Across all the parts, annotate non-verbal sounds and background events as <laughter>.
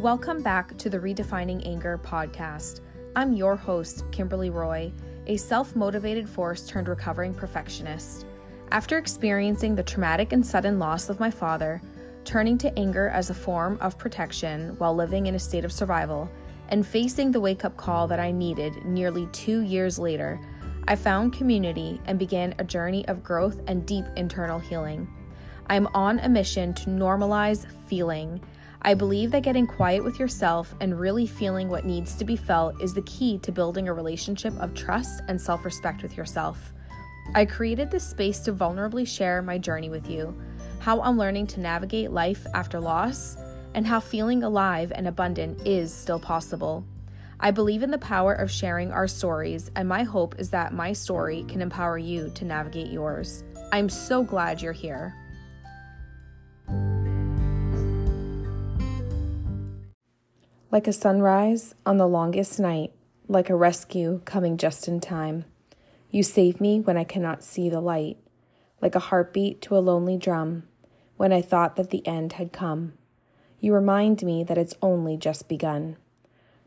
Welcome back to the Redefining Anger podcast. I'm your host, Kimberly Roy, a self motivated force turned recovering perfectionist. After experiencing the traumatic and sudden loss of my father, turning to anger as a form of protection while living in a state of survival, and facing the wake up call that I needed nearly two years later, I found community and began a journey of growth and deep internal healing. I'm on a mission to normalize feeling. I believe that getting quiet with yourself and really feeling what needs to be felt is the key to building a relationship of trust and self respect with yourself. I created this space to vulnerably share my journey with you, how I'm learning to navigate life after loss, and how feeling alive and abundant is still possible. I believe in the power of sharing our stories, and my hope is that my story can empower you to navigate yours. I'm so glad you're here. Like a sunrise on the longest night, like a rescue coming just in time. You save me when I cannot see the light, like a heartbeat to a lonely drum, when I thought that the end had come. You remind me that it's only just begun.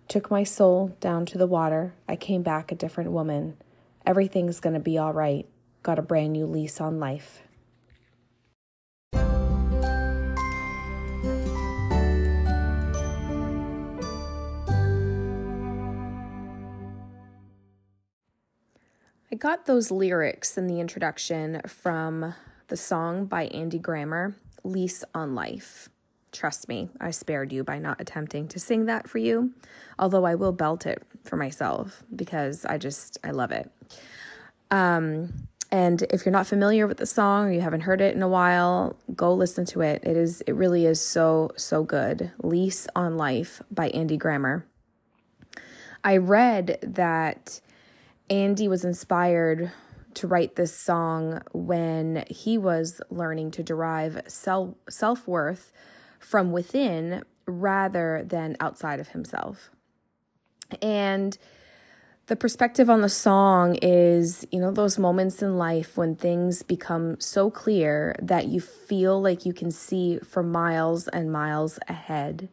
Took my soul down to the water. I came back a different woman. Everything's gonna be all right. Got a brand new lease on life. Got those lyrics in the introduction from the song by Andy Grammer, Lease on Life. Trust me, I spared you by not attempting to sing that for you, although I will belt it for myself because I just, I love it. Um, and if you're not familiar with the song or you haven't heard it in a while, go listen to it. It is, it really is so, so good. Lease on Life by Andy Grammer. I read that Andy was inspired to write this song when he was learning to derive self worth from within rather than outside of himself. And the perspective on the song is, you know, those moments in life when things become so clear that you feel like you can see for miles and miles ahead.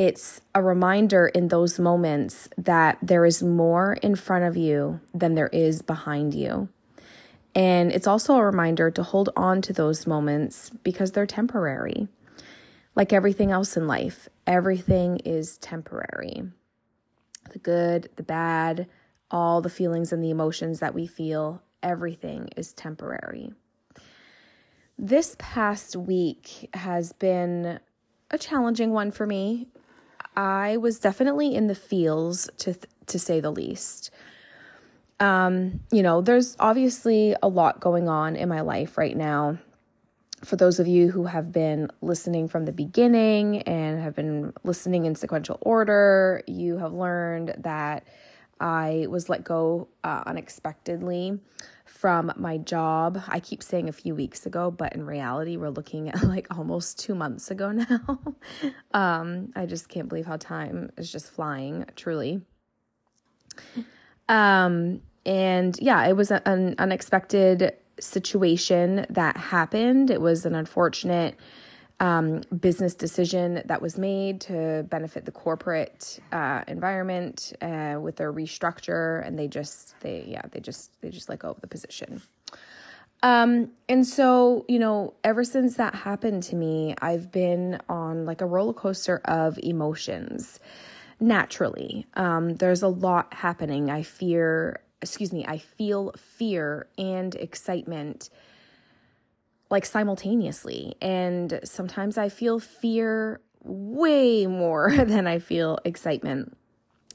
It's a reminder in those moments that there is more in front of you than there is behind you. And it's also a reminder to hold on to those moments because they're temporary. Like everything else in life, everything is temporary. The good, the bad, all the feelings and the emotions that we feel, everything is temporary. This past week has been a challenging one for me. I was definitely in the feels to to say the least. Um, you know, there's obviously a lot going on in my life right now for those of you who have been listening from the beginning and have been listening in sequential order, you have learned that I was let go uh, unexpectedly from my job. I keep saying a few weeks ago, but in reality, we're looking at like almost two months ago <laughs> now. um, I just can't believe how time is just flying, truly. Um, and yeah, it was an unexpected situation that happened. It was an unfortunate um, business decision that was made to benefit the corporate uh, environment uh, with their restructure, and they just they yeah they just they just let go of the position. Um, and so you know, ever since that happened to me, I've been on like a roller coaster of emotions. Naturally, um, there's a lot happening. I fear excuse me, I feel fear and excitement like simultaneously. And sometimes I feel fear way more <laughs> than I feel excitement.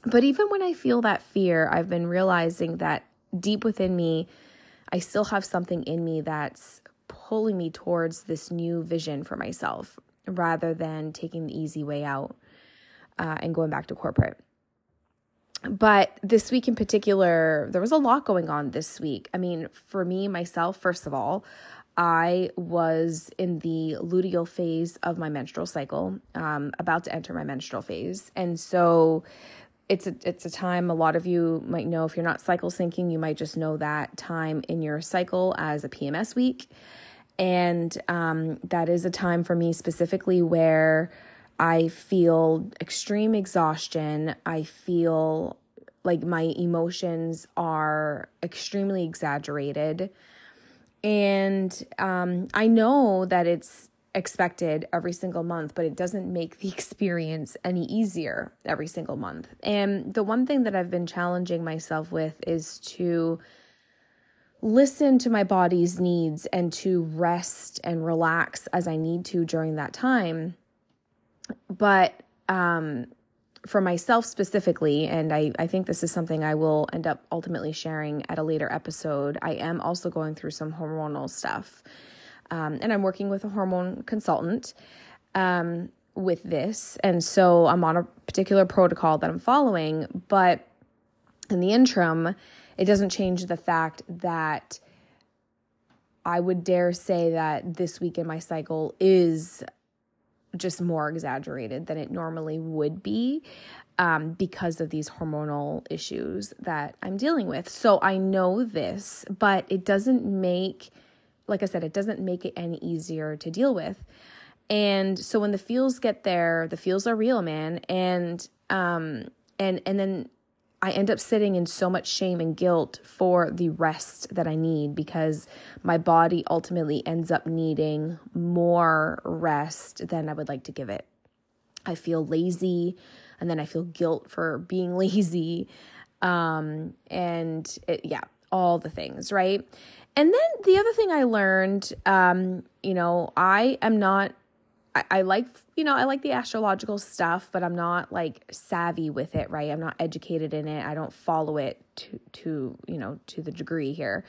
But even when I feel that fear, I've been realizing that deep within me, I still have something in me that's pulling me towards this new vision for myself rather than taking the easy way out uh, and going back to corporate but this week in particular, there was a lot going on this week. I mean, for me, myself, first of all, I was in the luteal phase of my menstrual cycle, um, about to enter my menstrual phase. And so it's a it's a time a lot of you might know if you're not cycle syncing, you might just know that time in your cycle as a PMS week. And um, that is a time for me specifically where I feel extreme exhaustion. I feel like my emotions are extremely exaggerated. And um, I know that it's expected every single month, but it doesn't make the <laughs> experience any easier every single month. And the one thing that I've been challenging myself with is to listen to my body's needs and to rest and relax as I need to during that time. But um, for myself specifically, and I, I think this is something I will end up ultimately sharing at a later episode, I am also going through some hormonal stuff. Um, and I'm working with a hormone consultant um, with this. And so I'm on a particular protocol that I'm following. But in the interim, it doesn't change the fact that I would dare say that this week in my cycle is just more exaggerated than it normally would be um, because of these hormonal issues that I'm dealing with. So I know this, but it doesn't make, like I said, it doesn't make it any easier to deal with. And so when the feels get there, the feels are real, man. And um and and then I end up sitting in so much shame and guilt for the rest that I need because my body ultimately ends up needing more rest than I would like to give it. I feel lazy and then I feel guilt for being <laughs> lazy. Um, and it, yeah, all the things, right? And then the other thing I learned, um, you know, I am not I, I like you know I like the astrological stuff, but I'm not like savvy with it, right? I'm not educated in it. I don't follow it to to you know to the degree here.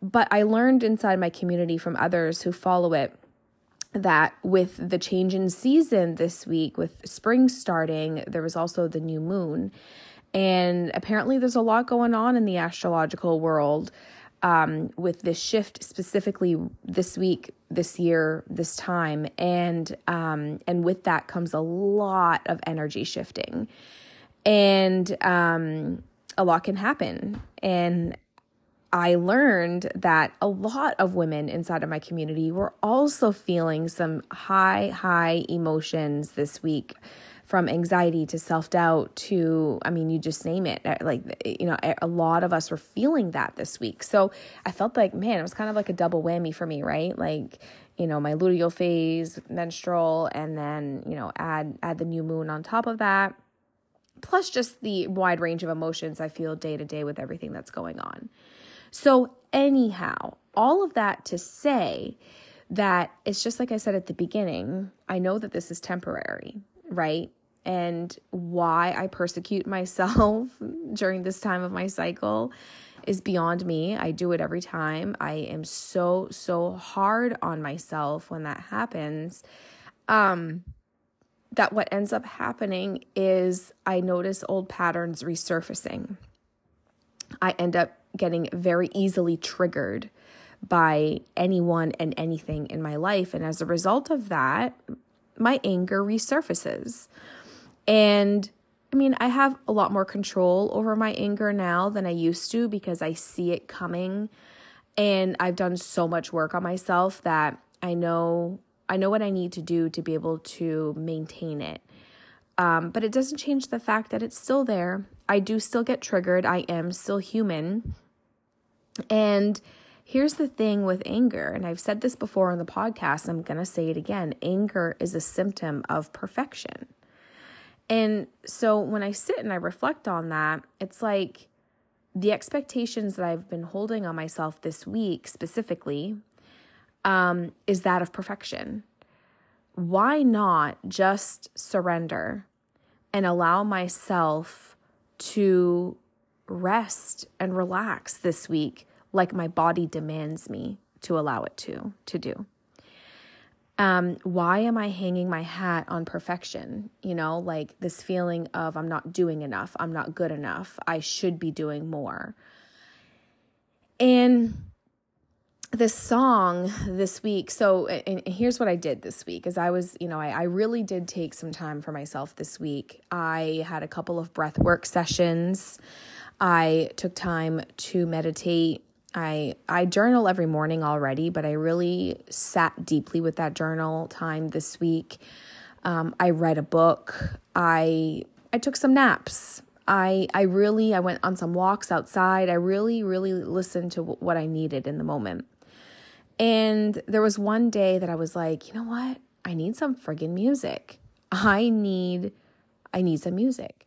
But I learned inside my community from others who follow it that with the change in season this week, with spring starting, there was also the new moon. And apparently, there's a lot going on in the astrological world um, with this shift specifically this week, this year, this time, and um, and with that comes a lot of energy shifting, and um, a lot can happen. And I learned that a lot of women inside of my community were also feeling some high, high emotions this week from anxiety to self doubt to, I mean, you just name it. Uh, like, you know, a lot of us were feeling that this week. So I felt like, man, it was kind of like a double whammy for me, right? Like, you know, my luteal phase, menstrual, and then, you know, add add the new moon on top of that. Plus just the wide range of emotions I feel day to day with everything that's going on. So, anyhow, all of that to say that it's just like I said at the beginning, I know that this is temporary right? And why I persecute <laughs> myself during this time of my cycle is beyond me. I do it every time. I am so so hard on myself when that happens. Um that what ends up happening is I notice old patterns resurfacing. I end up getting very easily triggered by anyone and anything in my life and as a result of that, my anger resurfaces. And I mean, I have a lot more control over my anger now than I used to because I see it coming and I've done so much work on myself that I know I know what I need to do to be able to maintain it. Um, but it doesn't change the fact that it's still there. I do still get triggered. I am still human. And Here's the thing with anger, and I've said this before on the podcast, I'm going to say it again anger is a symptom of perfection. And so when I sit and I reflect on that, it's like the expectations that I've been holding on myself this week specifically um, is that of perfection. Why not just surrender and allow myself to rest and relax this week like my body demands me to allow it to to do um why am i hanging my hat on perfection? You know like this feeling of i'm not doing enough i'm not good enough i should be doing more. And this song this week so and here's what i did this week is i was you know I, I really did take some time for myself this week. I had a couple of breath work sessions. I took time to meditate I I journal every morning already, but I really sat deeply with that journal time this week. Um, I read a book. I I took some naps. I I really I went on some walks outside. I really really listened to w- what I needed in the moment. And there was one day that I was like, you know what? I need some friggin' music. I need I need some music.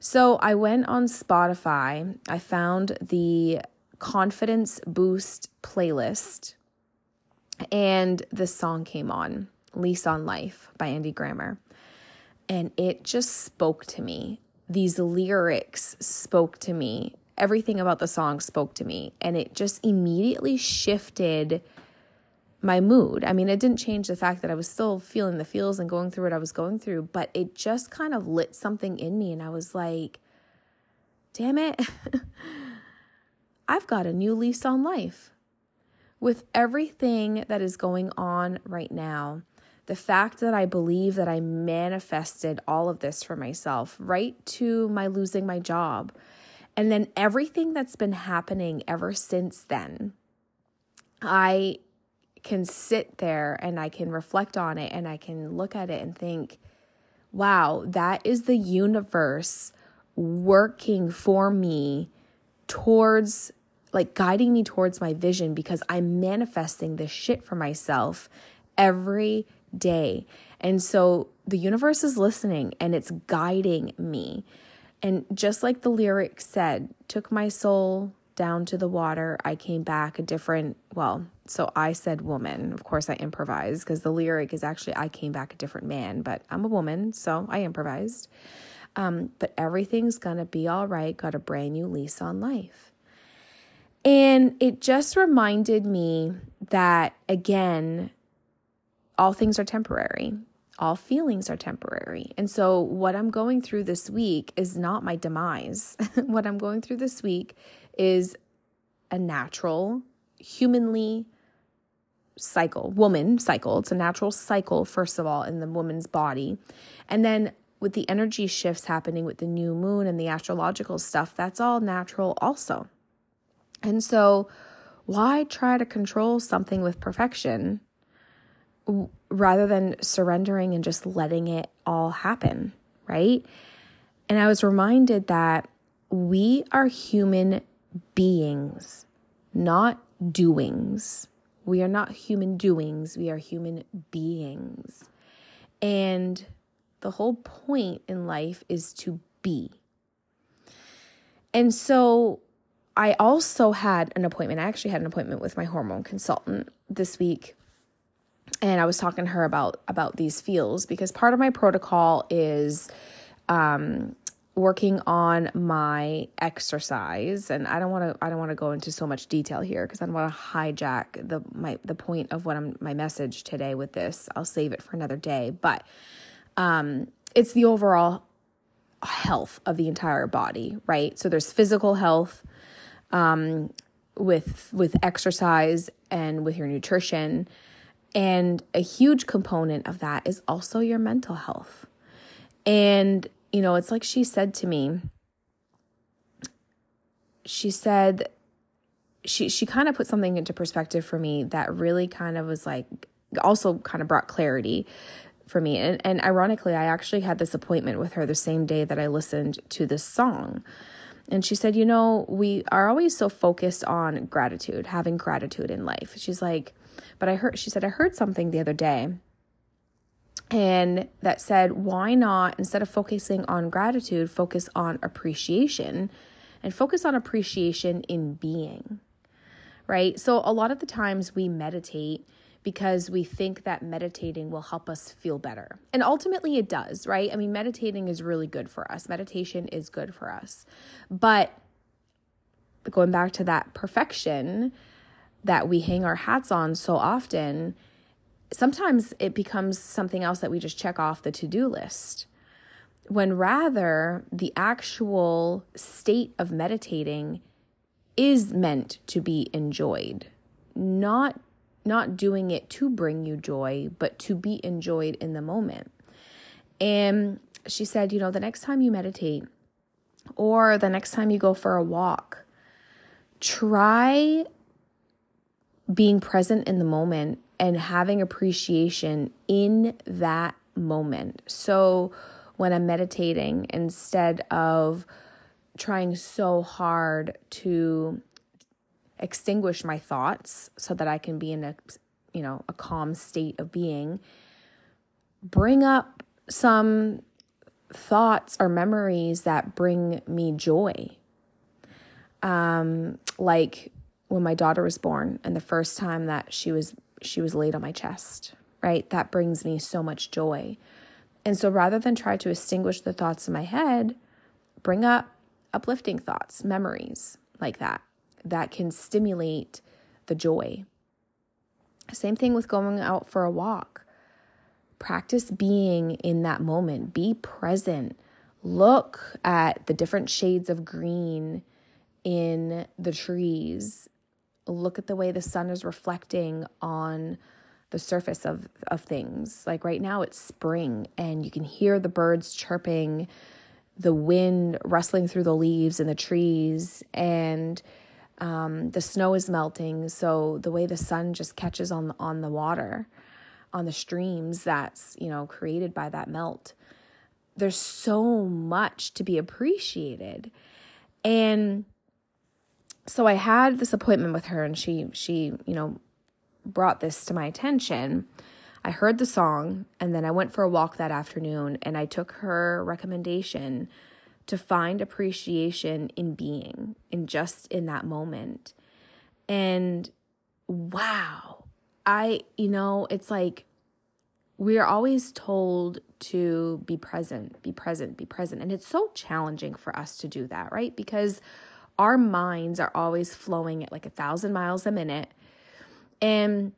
So I went on Spotify. I found the Confidence Boost playlist and the song came on, Lease on Life by Andy Grammer. And it just spoke to me. These lyrics spoke to me. Everything about the song spoke to me. And it just immediately shifted my mood. I mean, it didn't change the fact that I was still feeling the feels and going through what I was going through, but it just kind of lit something in me. And I was like, damn it, <laughs> I've got a new lease on life. With everything that is going on right now, the fact that I believe that I manifested all of this for myself, right to my losing my job, and then everything that's been happening ever since then, I can sit there and I can reflect on it and I can look at it and think, wow, that is the universe working for me towards like guiding me towards my vision because I'm manifesting this shit for myself every day. And so the universe is listening and it's guiding me. And just like the lyric said, took my soul down to the water, I came back a different, well, so I said woman. Of course, I improvised because the lyric is actually I came back a different man, but I'm a woman, so I improvised. Um, but everything's gonna be all right, got a brand new lease on life. And it just reminded me that, again, all things are temporary. All feelings are temporary. And so, what I'm going through this week is not my demise. <laughs> what I'm going through this week is a natural, humanly cycle, woman cycle. It's a natural cycle, first of all, in the woman's body. And then with the energy shifts happening with the new moon and the astrological stuff, that's all natural also. And so, why try to control something with perfection rather than surrendering and just letting it all happen, right? And I was reminded that we are human beings, not doings. We are not human doings, we are human beings. And the whole point in life is to be. And so I also had an appointment. I actually had an appointment with my hormone consultant this week. And I was talking to her about about these feels because part of my protocol is um, working on my exercise and I don't want to I don't want to go into so much detail here because I don't want to hijack the my the point of what I'm my message today with this. I'll save it for another day, but um it's the overall health of the entire body, right? So there's physical health, um, with with exercise and with your nutrition. And a huge component of that is also your mental health. And, you know, it's like she said to me, she said, she she kind of put something into perspective for me that really kind of was like also kind of brought clarity for me. And and ironically, I actually had this appointment with her the same day that I listened to this song. And she said, You know, we are always so focused on gratitude, having gratitude in life. She's like, But I heard, she said, I heard something the other day and that said, Why not, instead of focusing on gratitude, focus on appreciation and focus on appreciation in being, right? So a lot of the times we meditate because we think that meditating will help us feel better. And ultimately, it does, right? I mean, meditating is really good for us, meditation is good for us. But going back to that perfection that we hang our hats on so often, sometimes it becomes something else that we just check off the to do list. When rather, the actual state of meditating is meant to be enjoyed, not not doing it to bring you joy, but to be enjoyed in the moment. And she said, you know, the next time you meditate or the next time you go for a walk, try being present in the moment and having appreciation in that moment. So when I'm meditating, instead of trying so hard to extinguish my thoughts so that I can be in a you know a calm state of being. Bring up some thoughts or memories that bring me joy. Um like when my daughter was born and the first time that she was she was laid on my chest right? That brings me so much joy. And so rather than try to extinguish the thoughts in my head bring up uplifting thoughts memories like that that can stimulate the joy. Same thing with going out for a walk. Practice being in that moment, be present. Look at the different shades of green in the trees. Look at the way the sun is reflecting on the surface of, of things. Like right now, it's spring, and you can hear the birds chirping, the wind rustling through the leaves in the trees, and um, the snow is melting, so the way the sun just catches on on the water, on the streams that's you know created by that melt. There's so much to be appreciated, and so I had this appointment with her, and she she you know brought this to my attention. I heard the song, and then I went for a walk that afternoon, and I took her recommendation to find appreciation in being, in just in that moment. And wow, I, you know, it's like we are always told to be present, be present, be present. And it's so challenging for us to do that, right? Because our minds are always flowing at like a thousand miles a minute. And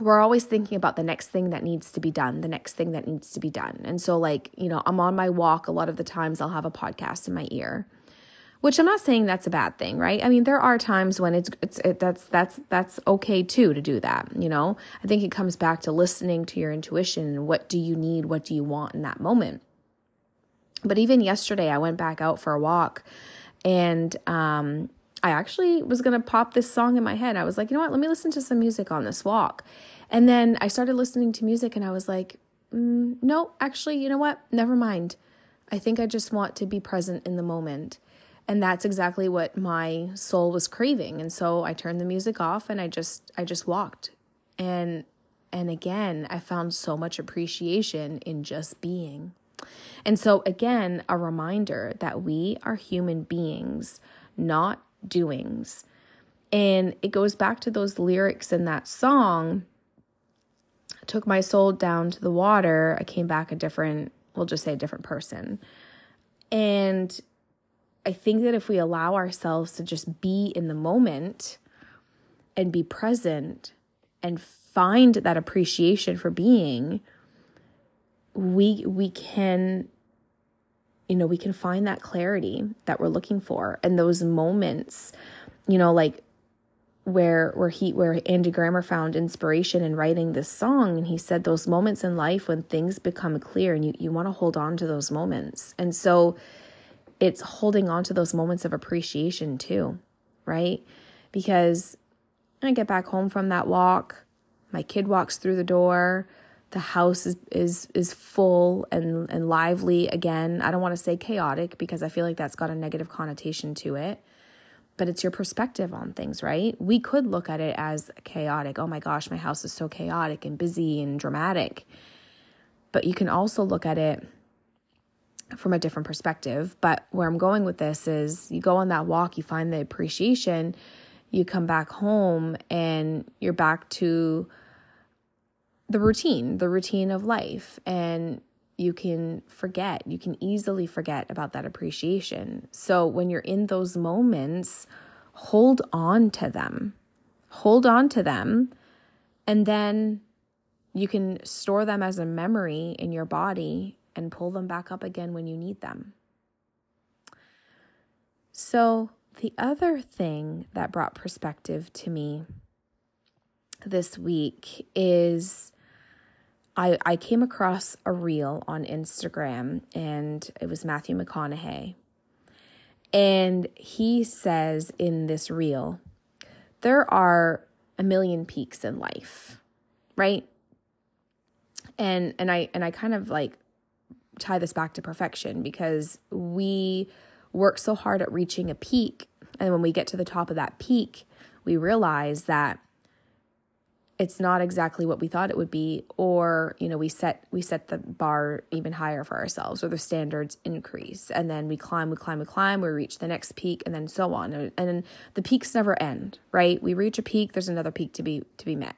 we're always thinking about the next thing that needs to be done, the next thing that needs to be done. And so, like, you know, I'm on my walk. A lot of the times I'll have a podcast in my ear, which I'm not saying that's a bad thing, right? I mean, there are times when it's, it's, it, that's, that's, that's okay too to do that. You know, I think it comes back to listening to your intuition what do you need? What do you want in that moment? But even yesterday, I went back out for a walk and, um, I actually was going to pop this song in my head. I was like, you know what? Let me listen to some music on this walk. And then I started listening to music and I was like, mm, no, actually, you know what? Never mind. I think I just want to be present in the moment. And that's exactly what my soul was craving. And so I turned the music off and I just I just walked. And and again, I found so much appreciation in just being. And so again, a reminder that we are human beings, not doings. And it goes back to those lyrics in that song took my soul down to the water, I came back a different, we'll just say a different person. And I think that if we allow ourselves to just be in the moment and be present and find that appreciation for being, we we can you know, we can find that clarity that we're looking for and those moments, you know, like where where he where Andy Grammer found inspiration in writing this song and he said those moments in life when things become clear and you you want to hold on to those moments. And so it's holding on to those moments of appreciation too, right? Because I get back home from that walk, my kid walks through the door, the house is is is full and and lively again. I don't want to say chaotic because I feel like that's got a negative connotation to it but it's your perspective on things, right? We could look at it as chaotic. Oh my gosh, my house is so chaotic and busy and dramatic. But you can also look at it from a different perspective. But where I'm going with this is you go on that walk, you find the appreciation, you come back home, and you're back to the routine, the routine of life. And you can forget. You can easily forget about that appreciation. So when you're in those moments, hold on to them. Hold on to them. And then you can store them as a memory in your body and pull them back up again when you need them. So, the other thing that brought perspective to me this week is I, I came across a reel on Instagram and it was Matthew McConaughey. And he says in this reel, there are a million peaks in life, right? And and I and I kind of like tie this back to perfection because we work so hard at reaching a peak and when we get to the top of that peak, we realize that it's not exactly what we thought it would be or you know we set we set the bar even higher for ourselves or the standards increase and then we climb we climb we climb we reach the next peak and then so on. And, and the peaks never end right? We reach a peak there's another peak to be to be met.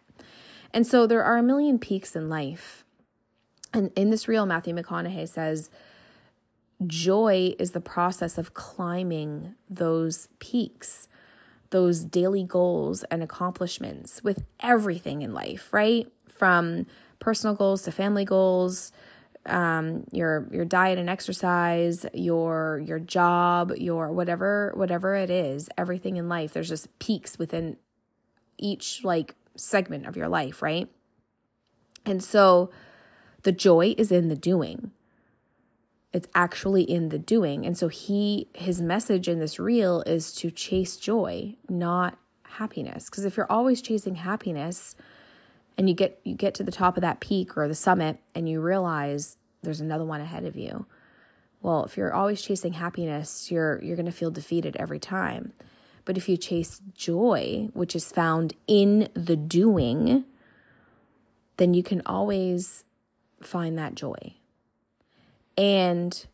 And so there are a million peaks in life. And in this reel matthew mcconaughey says joy is the process of climbing those peaks those daily goals and accomplishments with everything in life, right? From personal goals to family goals, um, your your diet and exercise, your your job, your whatever whatever it is, everything in life. There's just peaks within each like segment of your life, right? And so the joy is in the doing. It's actually in the doing. And so he his message in this reel is to chase joy, not happiness. Because if you're always chasing happiness and you get you get to the top of that peak or the summit and you realize there's another one ahead of you. Well, if you're always chasing happiness, you're you're going to feel defeated every time. But if you chase joy, which is found in the doing, then you can always find that joy and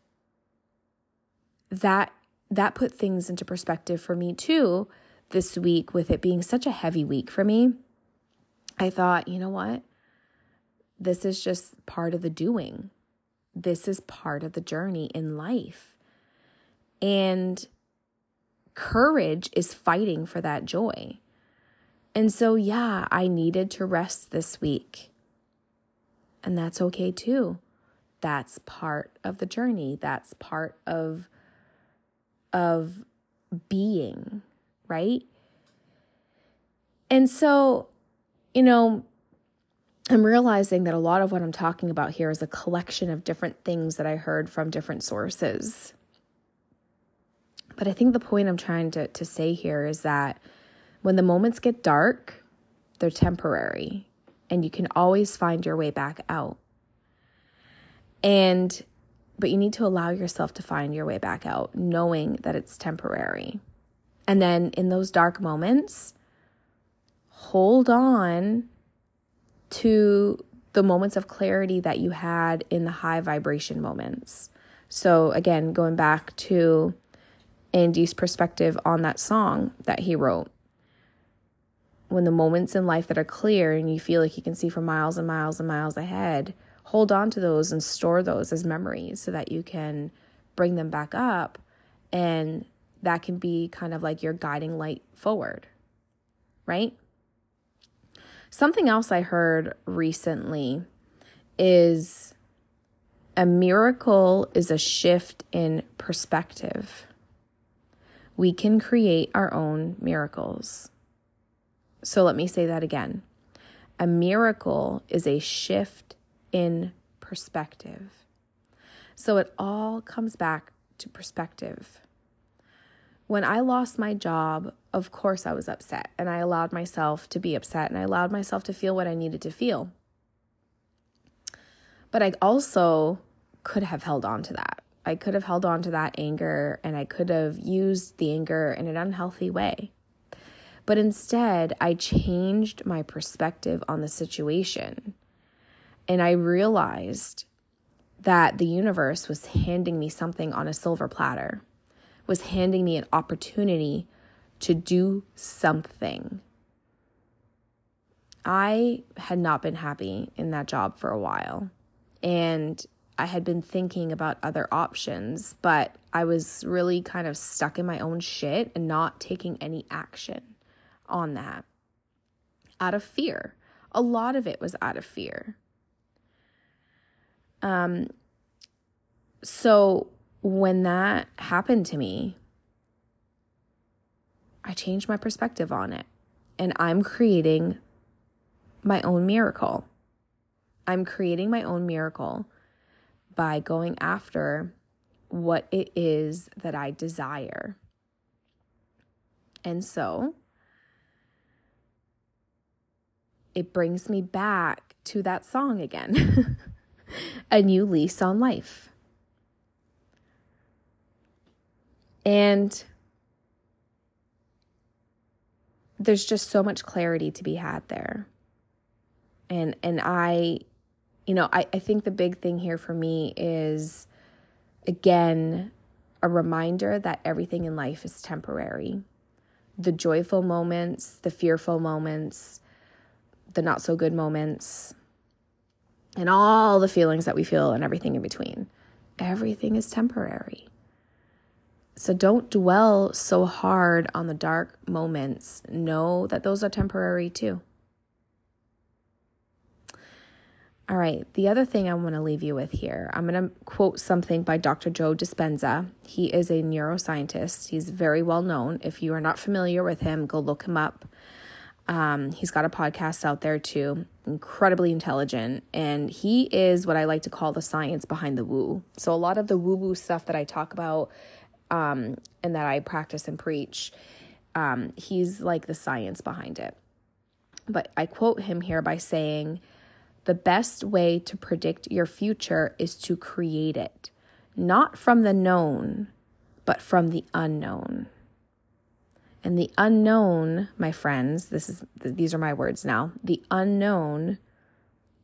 that that put things into perspective for me too this week with it being such a heavy week for me. I thought you know what? This is just part of the doing. This is part of the journey in life. And courage is fighting for that joy. And so yeah i needed to rest this week. And that's okay too that's part of the journey. That's part of of being right? And so you know i'm realizing that a lot of what i'm talking about here is a collection of different things that i heard from different sources. But i think the point i'm trying to, to say here is that when the moments get dark they're temporary and you can always find your way back out and, but you need to allow yourself to find your way back out, knowing that it's temporary. And then in those dark moments, hold on to the moments of clarity that you had in the high vibration moments. So, again, going back to Andy's perspective on that song that he wrote. When the moments in life that are clear and you feel like you can see for miles and miles and miles ahead, hold on to those and store those as memories so that you can bring them back up and that can be kind of like your guiding light forward, right? Something else I heard recently is a miracle is a shift in perspective. We can create our own miracles. So let me say that again. A miracle is a shift in perspective. So it all comes back to perspective. When I lost my job, of course I was upset, and I allowed myself to be upset, and I allowed myself to feel what I needed to feel. But I also could have held on to that. I could have held on to that anger, and I could have used the anger in an unhealthy way. But instead, I changed my perspective on the situation. And I realized that the universe was handing me something on a silver platter, was handing me an opportunity to do something. I had not been happy in that job for a while. And I had been thinking about other options, but I was really kind of stuck in my own shit and not taking any action on that out of fear. A lot of it was out of fear. Um, so when that happened to me, I changed my perspective on it and I'm creating my own miracle. I'm creating my own miracle by going after what it is that I desire. And so it brings me back to that song again <laughs> A New Lease on Life. And there's just so much clarity to be had there. And and I you know, I, I think the big thing here for me is again a reminder that everything in life is temporary. The joyful moments, the fearful moments, the not so good moments, and all the feelings that we feel and everything in between. Everything is temporary. So don't dwell so hard on the dark moments. Know that those are temporary too. All right, the other thing I want to leave you with here, I'm going to quote something by Dr. Joe Dispenza. He is a neuroscientist. He's very well known. If you are not familiar with him, go look him up. Um, he's got a podcast out there too, incredibly intelligent. And he is what I like to call the science behind the woo. So, a lot of the woo woo stuff that I talk about um, and that I practice and preach, um, he's like the science behind it. But I quote him here by saying, the best way to predict your future is to create it, not from the known, but from the unknown. And the unknown, my friends, this is these are my words now. The unknown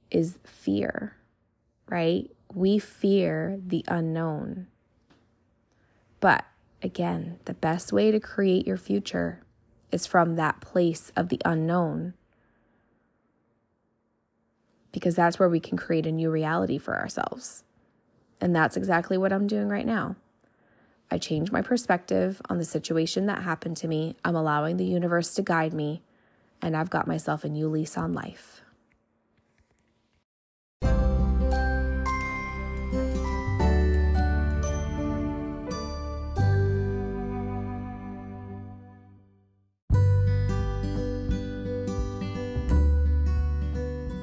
is fear, right? We fear the unknown. But again, the best way to create your future is from that place of the unknown because that's where we can create a new reality for ourselves. And that's exactly what I'm doing right now. I changed my perspective on the situation that happened to me. I'm allowing the universe to guide me, and I've got myself a new lease on life.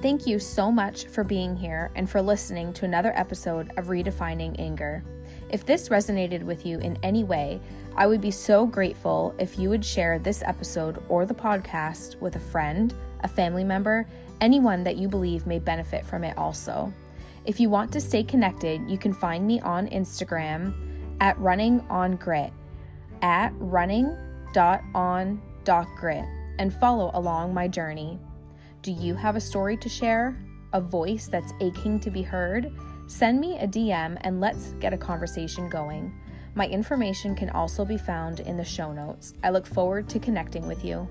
Thank you so much for being here and for listening to another episode of Redefining Anger. If this resonated with you in any way, I would be so grateful if you would share this episode or the podcast with a friend, a family member, anyone that you believe may benefit from it also. If you want to stay connected, you can find me on Instagram at running on grit, at running.on.grit, and follow along my journey. Do you have a story to share? A voice that's aching to be heard? Send me a DM and let's get a conversation going. My information can also be found in the show notes. I look forward to connecting with you.